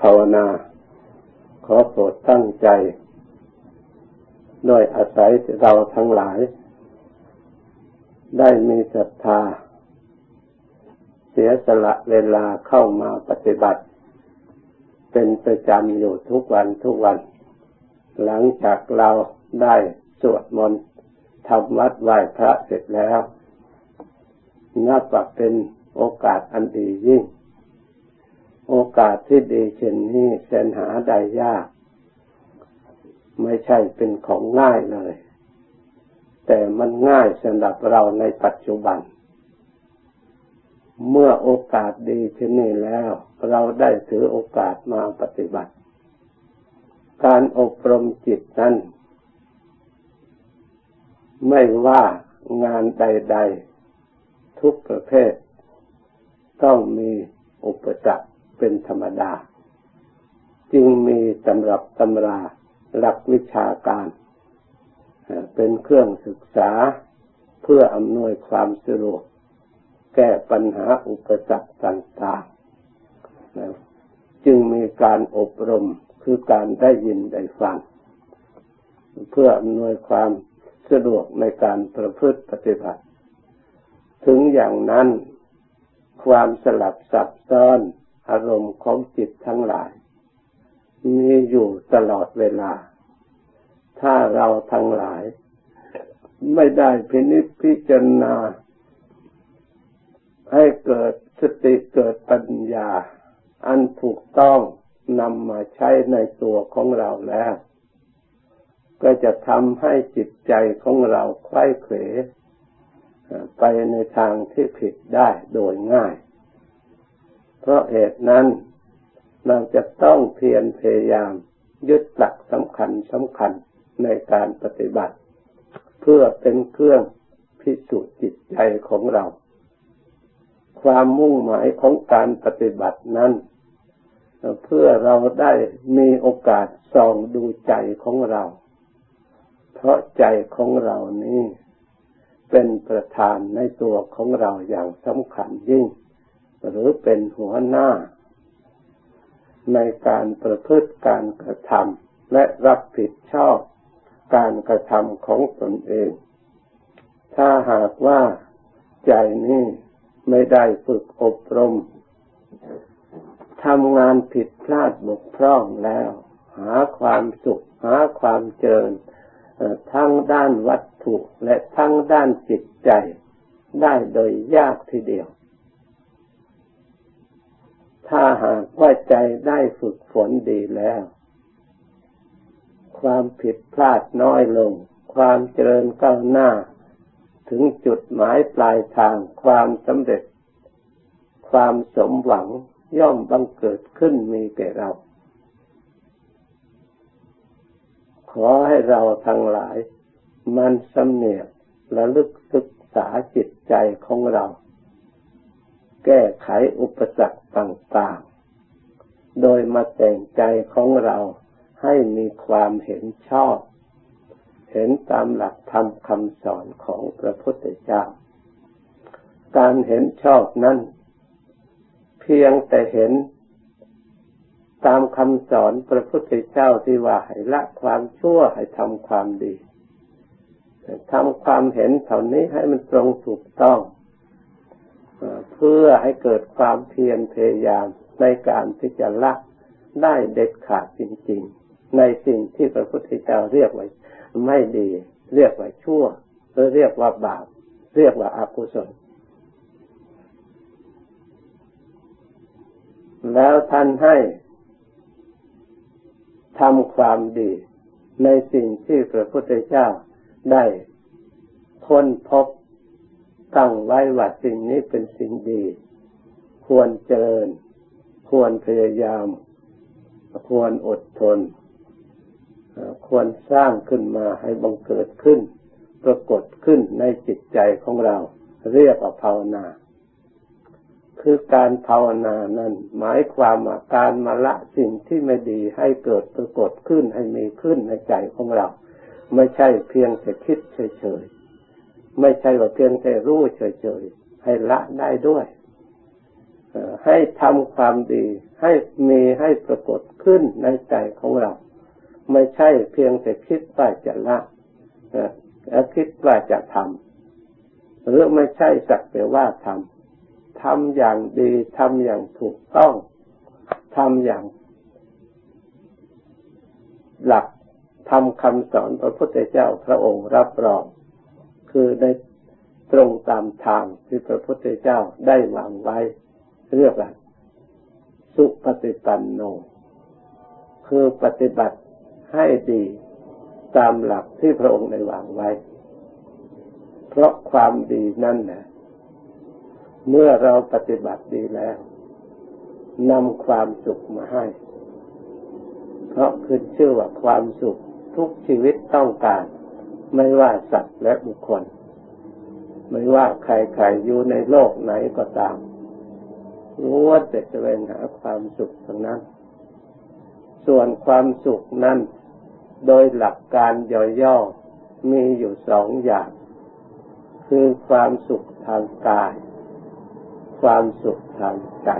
ภาวนา ขอโปรดตั้งใจโดยอาศัยเราทั้งหลาย ได้มีศรัทธา เสียสละเวลาเข้ามาปฏิบัติ เป็นประจำอยู่ทุกวันทุกวัน หลังจากเราได้สวดมนต์ทำวัดไหว้พระเสร็จแล้ว นับว่าเป็นโอกาสอันดียิ่ง โอกาสที่ดีเช่นนี้เสนหาได้ยาก ไม่ใช่เป็นของง่ายเลย แต่มันง่ายสำหรับเราในปัจจุบัน เมื่อโอกาสดีเช่นนี้แล้ว เราได้ถือโอกาสมาปฏิบัติ การอบรมจิตนั้น ไม่ว่างานใด ๆ ทุกประเภทต้องมีอุปสรรค เป็นธรรมดา จึงมีตำรับตำราหลักวิชาการ เป็นเครื่องศึกษาเพื่ออำนวยความสะดวกแก้ปัญหาอุปสรรคต่างๆ จึงมีการอบรมคือการได้ยินได้ฟัง เพื่ออำนวยความสะดวกในการประพฤติปฏิบัติ ถึงอย่างนั้นความสลับซับซ้อน อารมณ์ของจิตทั้งหลาย มีอยู่ตลอดเวลา ถ้าเราทั้งหลาย ไม่ได้พินิจพิจารณา ให้เกิดสติเกิดปัญญา อันถูกต้องนำมาใช้ในตัวของเราแล้ว ก็จะทำให้จิตใจของเราคล้ายเขวไปในทางที่ผิดได้โดยง่าย เพราะเหตุนั้นเราจะต้องเพียรพยายามยึดหลักสำคัญสำคัญในการปฏิบัติ เพื่อเป็นเครื่องพิสูจน์จิตใจของเรา ความมุ่งหมายของการปฏิบัตินั้น เพื่อเราได้มีโอกาสส่องดูใจของเรา เพราะใจของเรานี้เป็นประธานในตัวของเราอย่างสำคัญยิ่ง หรือเป็นหัวหน้า ในการประพฤติการกระทำและรับผิดชอบการกระทำของตนเอง ถ้าหากว่าใจนี้ไม่ได้ฝึกอบรมทำงานผิดพลาดบกพร่องแล้ว หาความสุข หาความเจริญทั้งด้านวัตถุและทั้งด้านจิตใจ ได้โดยยากทีเดียว ถ้าหากว่าใจได้ฝึกฝนดีแล้ว ความผิดพลาดน้อยลง ความเจริญก้าวหน้า ถึงจุดหมายปลายทางความสำเร็จ ความสมหวังย่อมบังเกิดขึ้นมีแก่เรา ขอให้เราทั้งหลาย มันสำเนียกและลึกศึกษาจิตใจของเรา แก้ไขอุปสรรคต่าง ๆ โดยมาแต่งใจของเราให้มีความเห็นชอบ เห็นตามหลักธรรมคำสอนของพระพุทธเจ้า การเห็นชอบนั้น เพียงแต่เห็นตามคำสอนพระพุทธเจ้าที่ว่าให้ละความชั่วให้ทำความดีทำความเห็นเท่านี้ให้มันตรงถูกต้อง เพื่อให้เกิดความเพียรพยายามในการที่จะละได้เด็ดขาดจริง ๆ ในสิ่งที่พระพุทธเจ้าเรียกว่าไม่ดี เรียกว่าชั่วหรือเรียกว่าบาป เรียกว่าอากุศลแล้วท่านให้ทำความดี ในสิ่งที่พระพุทธเจ้าได้ค้นพบ ตั้งไว้ว่าสิ่งนี้เป็นสิ่งดี ควรเจริญ ควรพยายาม ควรอดทน ควรสร้างขึ้นมาให้บังเกิดขึ้น ปรากฏขึ้นในจิตใจของเรา เรียกว่าภาวนา คือการภาวนานั้น หมายความว่าการมาละสิ่งที่ไม่ดีให้เกิดปรากฏขึ้นให้มีขึ้นในใจของเรา ไม่ใช่เพียงแต่คิดเฉยๆ ไม่ใช่ว่าเพียงแต่รู้เฉยๆให้ละได้ด้วยให้ทำความดี ให้มีให้ปรากฏขึ้นในใจของเรา ไม่ใช่เพียงแต่คิดว่าจะละแล้วคิดว่าจะทำหรือไม่ใช่สักแต่ว่าทำทำอย่างดีทำอย่างถูกต้องทำอย่าง หลักทำคำสอนพระพุทธเจ้าพระองค์รับรอง คือในตรงตามทางที่พระพุทธเจ้าได้วางไว้เรียกว่าสุปฏิปันโน คือปฏิบัติให้ดีตามหลักที่พระองค์ได้วางไว้ เพราะความดีนั่นนะเมื่อเราปฏิบัติดีแล้วนำความสุขมาให้ เพราะขึ้นชื่อว่าความสุขทุกชีวิตต้องการ ไม่ว่าสัตว์และบุคคล ไม่ว่าใครๆอยู่ในโลกไหนก็ตามรู้ว่าจะแสวงหาความสุขทั้งนั้น ส่วนความสุขนั้น โดยหลักการย่อยๆมีอยู่สองอย่าง คือความสุขทางกาย ความสุขทางใจ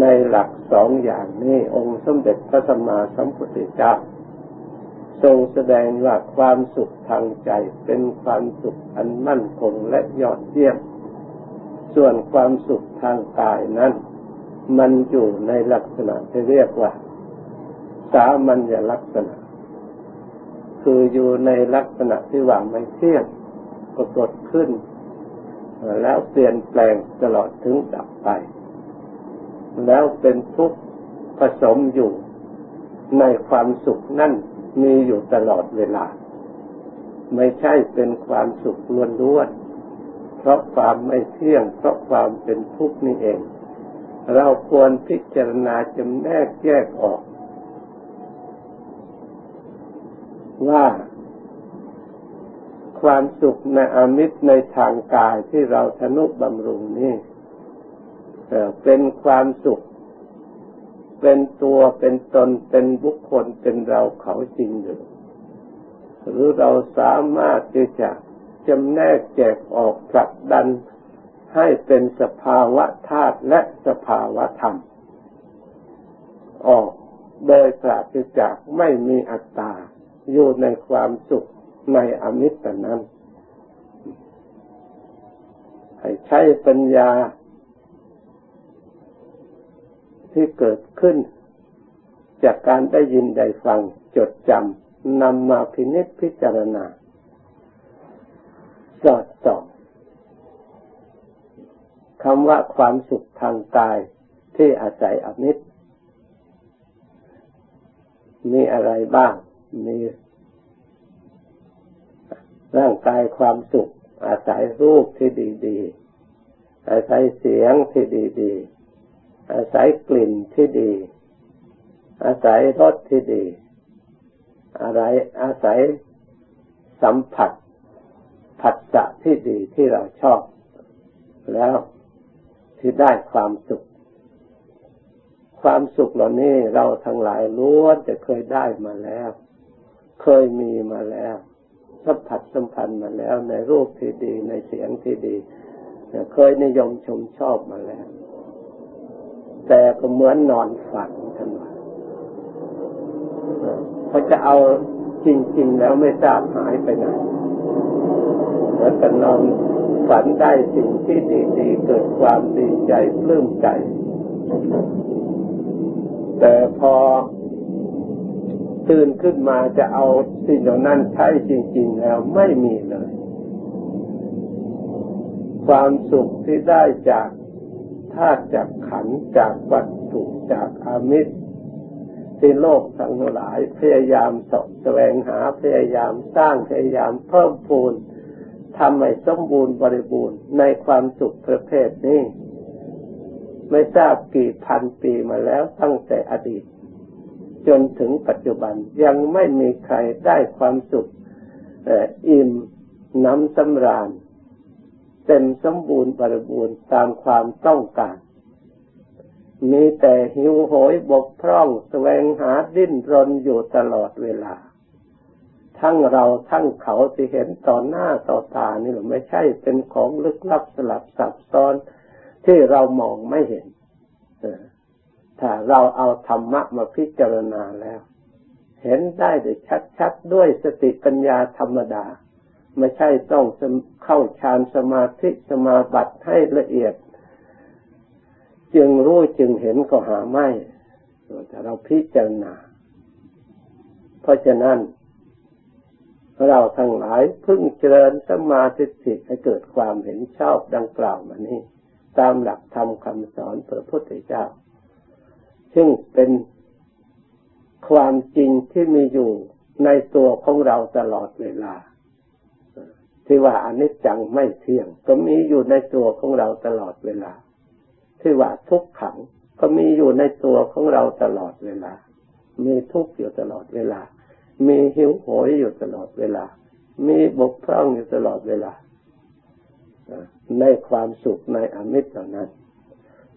ในหลักสองอย่างนี้องค์สมเด็จพระสัมมาสัมพุทธเจ้า ทรงแสดงว่าความสุขทางใจเป็นความสุขอันมั่นคงและยอดเยี่ยม ส่วนความสุขทางกายนั้น มันอยู่ในลักษณะที่เรียกว่า สามัญลักษณะ คืออยู่ในลักษณะที่ว่าไม่เที่ยงปรากฏขึ้น แล้วเปลี่ยนแปลงตลอดถึงดับไป แล้วเป็นทุกข์ผสมอยู่ในความสุขนั่น มีอยู่ตลอดเวลา ไม่ใช่เป็นความสุขล้วนเพราะความไม่เที่ยง เพราะความเป็นทุกข์นี่เอง เราควรพิจารณาจำแนกแยกออก ว่าความสุขในอมิตรในทางกายที่เราทนุบำรุงนี่เป็นความสุข เป็นตัวเป็นตนเป็นบุคคลเป็นเราเขาจริงหรือหรือเราสามารถที่จะจำแนกแจกออกผลักดันให้เป็นสภาวะธาตุและสภาวะธรรม ออกโดยปราศจากไม่มีอัตตา อยู่ในความสุขในอมิตรนั้น ให้ใช้ปัญญา ที่เกิดขึ้น จากการได้ยินได้ฟังจดจำนำมาพินิจพิจารณาสอดส่องคำว่าความสุขทางกายที่อาศัยอมิตรมีอะไรบ้าง มีร่างกายความสุข อาศัยรูปที่ดี ๆ อาศัยเสียงที่ดี ๆ อาศัยกลิ่นที่ดี อาศัยรสที่ดีอะไรอาศัยสัมผัสผัสสะที่ดีที่เราชอบ แล้วที่ได้ความสุข ความสุขเหล่านี้เราทั้งหลายล้วนจะเคยได้มาแล้ว เคยมีมาแล้วสัมผัสสัมพันธ์มาแล้วในรูปที่ดีในเสียงที่ดีเคยนิยมชมชอบมาแล้ว แต่ก็เหมือนนอนฝันท่านว่าพอจะเอาจริง ๆ แล้วไม่ทราบหายไปไหนแล้วก็นอนฝันได้สิ่งที่ดีๆเกิดความดีใจปลื้มใจ แต่พอตื่นขึ้นมาจะเอาสิ่งเหล่านั้นใช้จริง ๆ แล้วไม่มีเลย ความสุขที่ได้จาก ธาตุจากขันจากวัตถุจากอามิตรที่โลกทั้งหลายพยายามสอบแสวงหาพยายามสร้างพยายามเพิ่มพูนทำให้สมบูรณ์บริบูรณ์ในความสุขประเภทนี้ ไม่ทราบกี่พันปีมาแล้วตั้งแต่อดีต จนถึงปัจจุบันยังไม่มีใครได้ความสุขอิ่มน้ำสำราญ เต็มสมบูรณ์บริบูรณ์ตามความต้องการ มีแต่หิวโหยบกพร่องแสวงหาดิ้นรนอยู่ตลอดเวลา ทั้งเราทั้งเขาที่เห็นต่อหน้าต่อตานี่หรือไม่ใช่เป็นของลึกลับสลับซับซ้อนที่เรามองไม่เห็นถ้าเราเอาธรรมะมาพิจารณาแล้ว เห็นได้โดยชัดๆด้วยสติปัญญาธรรมดา ไม่ใช่ต้องเข้าฌานสมาธิสมาบัติให้ละเอียด จึงรู้จึงเห็นก็หาไม่แต่เราพิจารณา เพราะฉะนั้น เราทั้งหลายพึ่งเจริญสมาธิิให้เกิดความเห็นชอบดังกล่าวมานี้ ตามหลักธรรมคำสอนพระพุทธเจ้า ซึ่งเป็นความจริงที่มีอยู่ในตัวของเราตลอดเวลา ที่ว่าอนิจจังไม่เที่ยง ก็มีอยู่ในตัวของเราตลอดเวลา ที่ว่าทุกขังก็มีอยู่ในตัวของเราตลอดเวลา มีทุกข์อยู่ตลอดเวลา มีหิวโหยอยู่ตลอดเวลา มีบกพร่องอยู่ตลอดเวลา ในความสุขในอมิตรเหล่านั้น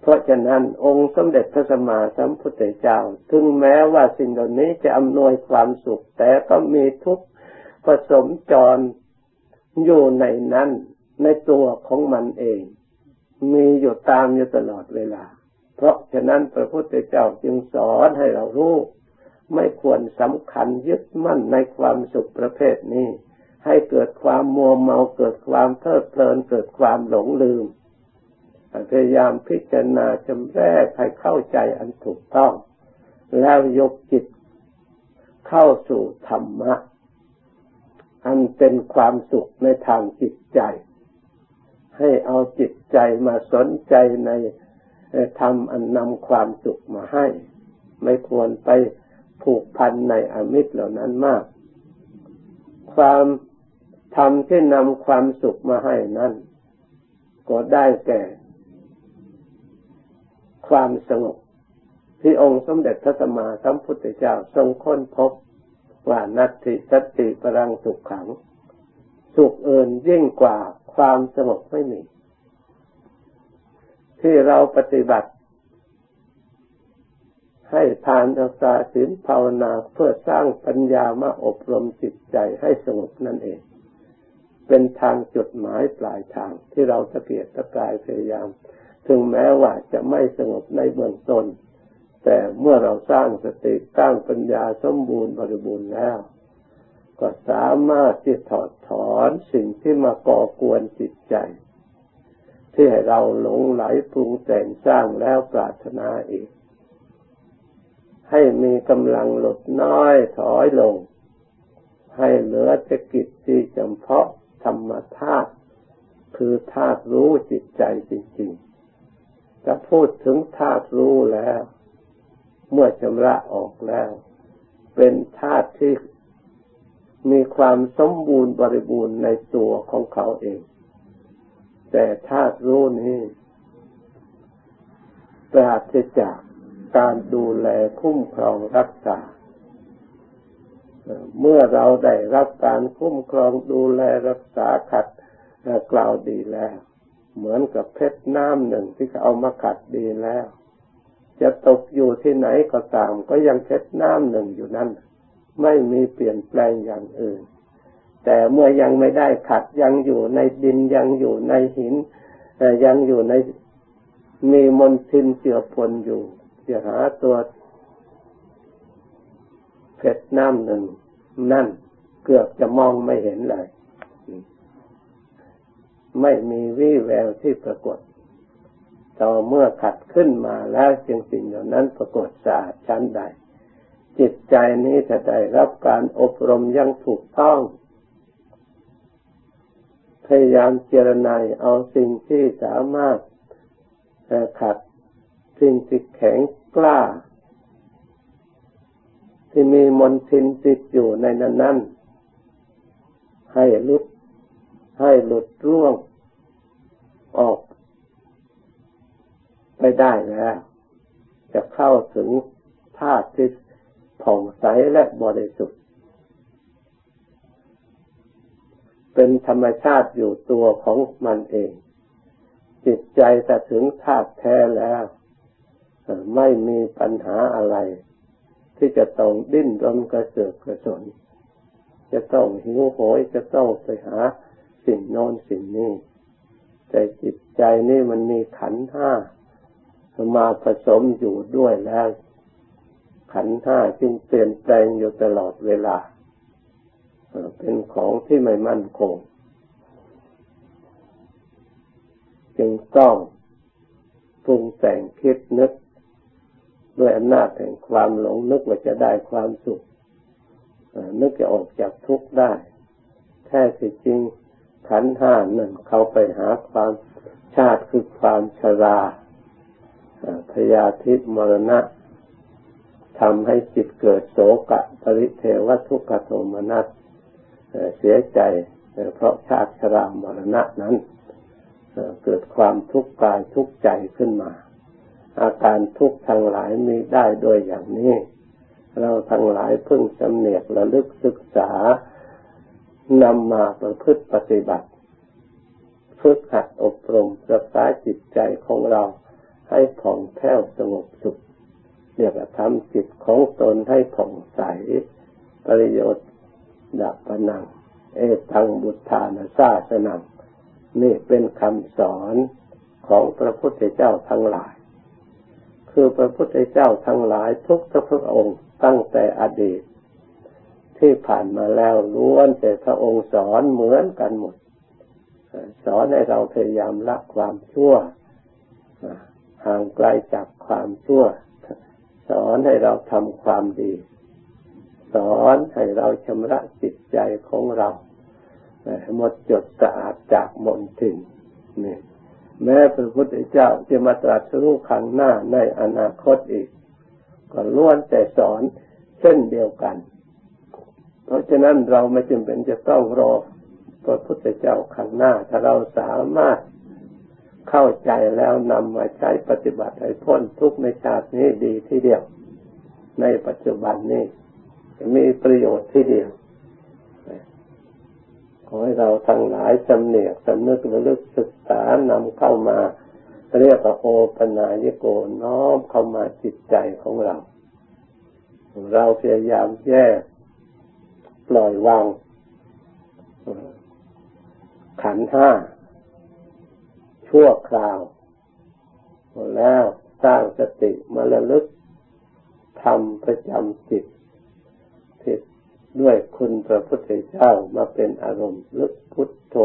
เพราะฉะนั้นองค์สมเด็จพระสัมมาสัมพุทธเจ้า ถึงแม้ว่าสิ่งเหล่านี้จะอำนวยความสุข แต่ก็มีทุกข์ผสมจร อยู่ในนั้น ในตัวของมันเอง มีอยู่ตามอยู่ตลอดเวลา เพราะฉะนั้นพระพุทธเจ้าจึงสอนให้เรารู้ไม่ควรสำคัญยึดมั่นในความสุขประเภทนี้ ให้เกิดความมัวเมาเกิดความเพลิดเพลินเกิดความหลงลืมพยายามพิจารณาจำแรกให้เข้าใจอันถูกต้อง แล้วยกจิตเข้าสู่ธรรมะ อันเป็นความสุขในทางจิตใจ ให้เอาจิตใจมาสนใจในทำอันนำความสุขมาให้ ไม่ควรไปผูกพันในอมิตรเหล่านั้นมาก ความทำที่นำความสุขมาให้นั้น ก็ได้แก่ ความสงบที่องค์สมเด็จพระสัมมาสัมพุทธเจ้าทรงค้นพบ ว่านัตติสติปรังสุขขัง สุขเอื่นยิ่งกว่าความสงบไม่มี ที่เราปฏิบัติ ให้ทานรักษาศีลภาวนาเพื่อสร้างปัญญามาอบรมจิตใจให้สงบนั่นเอง เป็นทางจุดหมายปลายทางที่เราตะเกียกตะกายพยายาม ถึงแม้ว่าจะไม่สงบในเบื้องต้น แต่เมื่อเราสร้างสติสร้างปัญญาสมบูรณ์บริบูรณ์แล้ว ก็สามารถที่ถอดถอนสิ่งที่มาก่อกวนจิตใจ ที่ให้เราหลงไหลปรุงแต่งสร้างแล้วปรารถนาอีก ให้มีกำลังลดน้อยถอยลง ให้เหลือแต่กิจที่จำเพาะธรรมธาตุคือธาตุรู้จิตใจจริงๆจะพูดถึงธาตุรู้แล้ว เมื่อชำระออกแล้ว เป็นธาตุที่มีความสมบูรณ์บริบูรณ์ในตัวของเขาเอง แต่ธาตุรู้นี้ปราศจากการดูแลคุ้มครองรักษา เมื่อเราได้รับการคุ้มครองดูแลรักษาขัดกล่าวดีแล้ว เหมือนกับเพชรน้ำหนึ่งที่เขาเอามาขัดดีแล้ว จะตกอยู่ที่ไหนก็ตาม ก็ยังเพชรน้ำหนึ่งอยู่นั่น ไม่มีเปลี่ยนแปลงอย่างอื่น แต่เมื่อยังไม่ได้ขัดยังอยู่ในดินยังอยู่ในหินยังอยู่ในมีมลทินเจือปนอยู่จะหาตัวเพชรน้ำหนึ่งนั่นเกือบจะมองไม่เห็นเลย ไม่มีวี่แววที่ปรากฏ ต่อเมื่อขัดขึ้นมาแล้วจึงสิ่งเหล่านั้นปรากฏสะอาดชั้นใด จิตใจนี้จะได้รับการอบรมยังถูกต้องพยายามเจรนายเอาสิ่งที่สามารถขัดสิ่งที่แข็งกล้า ที่มีมนทินติดอยู่ในนั้นนั้นให้ลุดให้หลุดร่วงออก ไปได้แล้ว จะเข้าถึงธาตุที่ผ่องใสและบริสุทธิ์ เป็นธรรมชาติอยู่ตัวของมันเอง จิตใจแต่ถึงธาตุแท้แล้ว ไม่มีปัญหาอะไร ที่จะต้องดิ้นรนกระเสือกกระสน จะต้องหิวโหยจะต้องไปหาสิ่งโน้นสิ่งนี้แต่จิตใจนี่มันมีขันห้า มาผสมอยู่ด้วยแล้ว ขันห้าจึงเปลี่ยนแปลงอยู่ตลอดเวลา เป็นของที่ไม่มั่นคง จึงต้องปรุงแต่งคิดนึก ด้วยอำนาจแห่งความหลงนึกว่าจะได้ความสุขนึกจะออกจากทุกข์ได้ แท้ที่จริงขันห้านั่นเขาไปหาความชาติคือความชรา พยาธิมรณะทำให้จิตเกิดโศกะปริเทวทุกขโทมนัสเสียใจ เพราะชาติชรามรณะนั้นเกิดความทุกข์กายทุกข์ใจขึ้นมา อาการทุกข์ทั้งหลายมีได้ด้วยอย่างนี้ เราทั้งหลายพึ่งสำเนียกระลึกศึกษานำมาประพฤติปฏิบัติ ฝึกหัดอบรมรักษาจิตใจของเรา ให้ผ่องแผ้วสงบสุขเรียกว่าทำจิตของตนให้ผ่องใส ประโยชน์ดับปนัง เอตังบุตธานาซาสนังนี่เป็นคำสอนของพระพุทธเจ้าทั้งหลาย คือพระพุทธเจ้าทั้งหลายทุกพระองค์ตั้งแต่อดีต ที่ผ่านมาแล้วล้วนแต่พระองค์สอนเหมือนกันหมด สอนให้เราพยายามละความชั่ว ห่างไกลจากความชั่ว สอนให้เราทำความดี สอนให้เราชำระจิตใจของเราหมดจดสะอาดจากมลทินนี่แม้พระพุทธเจ้าจะมาตรัสรู้ครั้งหน้าในอนาคตอีก ก็ล้วนแต่สอนเช่นเดียวกัน เพราะฉะนั้นเราไม่จำเป็นจะต้องรอพระพุทธเจ้าครั้งหน้า ถ้าเราสามารถ เข้าใจแล้วนำมาใช้ปฏิบัติให้พ้นทุกในชาตินี้ดีที่เดียว ในปัจจุบันนี้มีประโยชน์ที่เดียว ขอให้เราทั้งหลายจำเนียกสำนึกระลึกศึกษานำเข้ามา เรียกว่าโอปนายโกน้อมเข้ามาจิตใจของเรา เราพยายามแยกปล่อยวางขันห้า ชั่วคราว แล้วสร้างสติมาระลึกทำประจำจิตที่ด้วยคุณพระพุทธเจ้ามาเป็นอารมณ์ลึกพุทโธ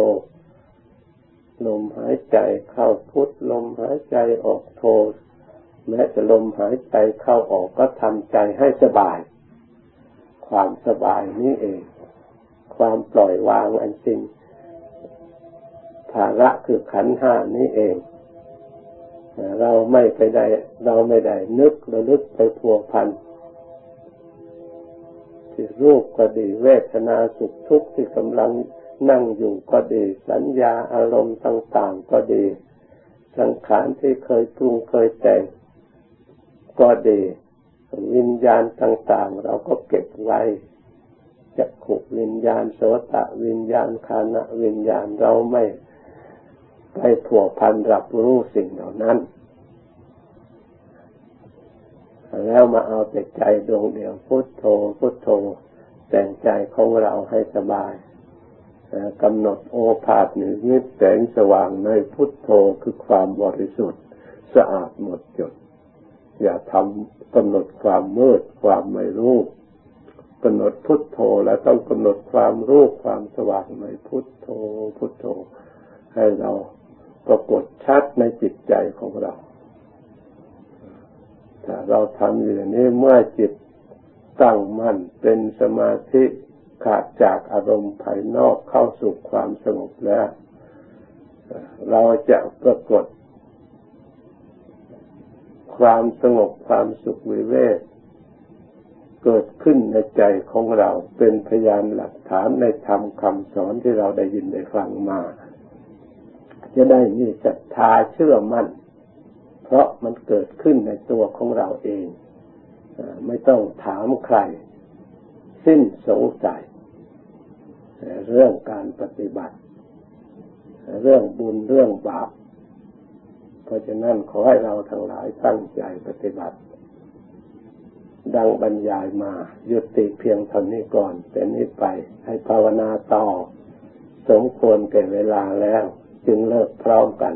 ลมหายใจเข้าพุทลมหายใจออกโธแม้จะลมหายใจเข้าออกก็ทำใจให้สบาย ความสบายนี้เอง ความปล่อยวางอันจริง ภาระคือขันห้านี้เอง เราไม่ไปได้ เราไม่ได้นึกระลึกไปพัวพันที่รูปก็ดีเวทนาสุขทุกข์ที่กำลังนั่งอยู่ก็ดี สัญญาอารมณ์ต่างๆก็ดี สังขารที่เคยปรุงเคยแต่งก็ดี วิญญาณต่าง ๆ เราก็เก็บไว้จักขุวิญญาณโสตะวิญญาณคานะวิญญาณเราไม่ ไปผัวพันรับรู้สิ่งเหล่านั้น แล้วมาเอาแต่ใจดวงเดียวพุทโธพุทโธ แต่งใจของเราให้สบายกำหนดโอภาษหนึ่งนิดแสงสว่างในพุทโธคือความบริสุทธิ์ สะอาดหมดจด อย่าทำกำหนดความมืดความไม่รู้กำหนดพุทโธแล้วต้องกำหนดความรู้ความสว่างในพุทโธพุทโธ ให้เรา ปรากฏชัดในจิตใจของเรา ถ้าเราทำอยู่อย่างนี้เมื่อจิตตั้งมั่นเป็นสมาธิขาดจากอารมณ์ภายนอกเข้าสู่ความสงบแล้ว เราจะปรากฏ ความสงบความสุขวิเวกเกิดขึ้นในใจของเราเป็นพยานหลักฐานในธรรมคำสอนที่เราได้ยินได้ฟังมา จะได้มีศรัทธาเชื่อมั่น เพราะมันเกิดขึ้นในตัวของเราเองไม่ต้องถามใคร สิ้นสงสัยเรื่องการปฏิบัติ เรื่องบุญเรื่องบาป เพราะฉะนั้นขอให้เราทั้งหลายตั้งใจปฏิบัติ ดังบรรยายมายุติเพียงเท่านี้ก่อน แต่นี้ไปให้ภาวนาต่อ สมควรแก่เวลาแล้ว จึงเลิกพร้อมกัน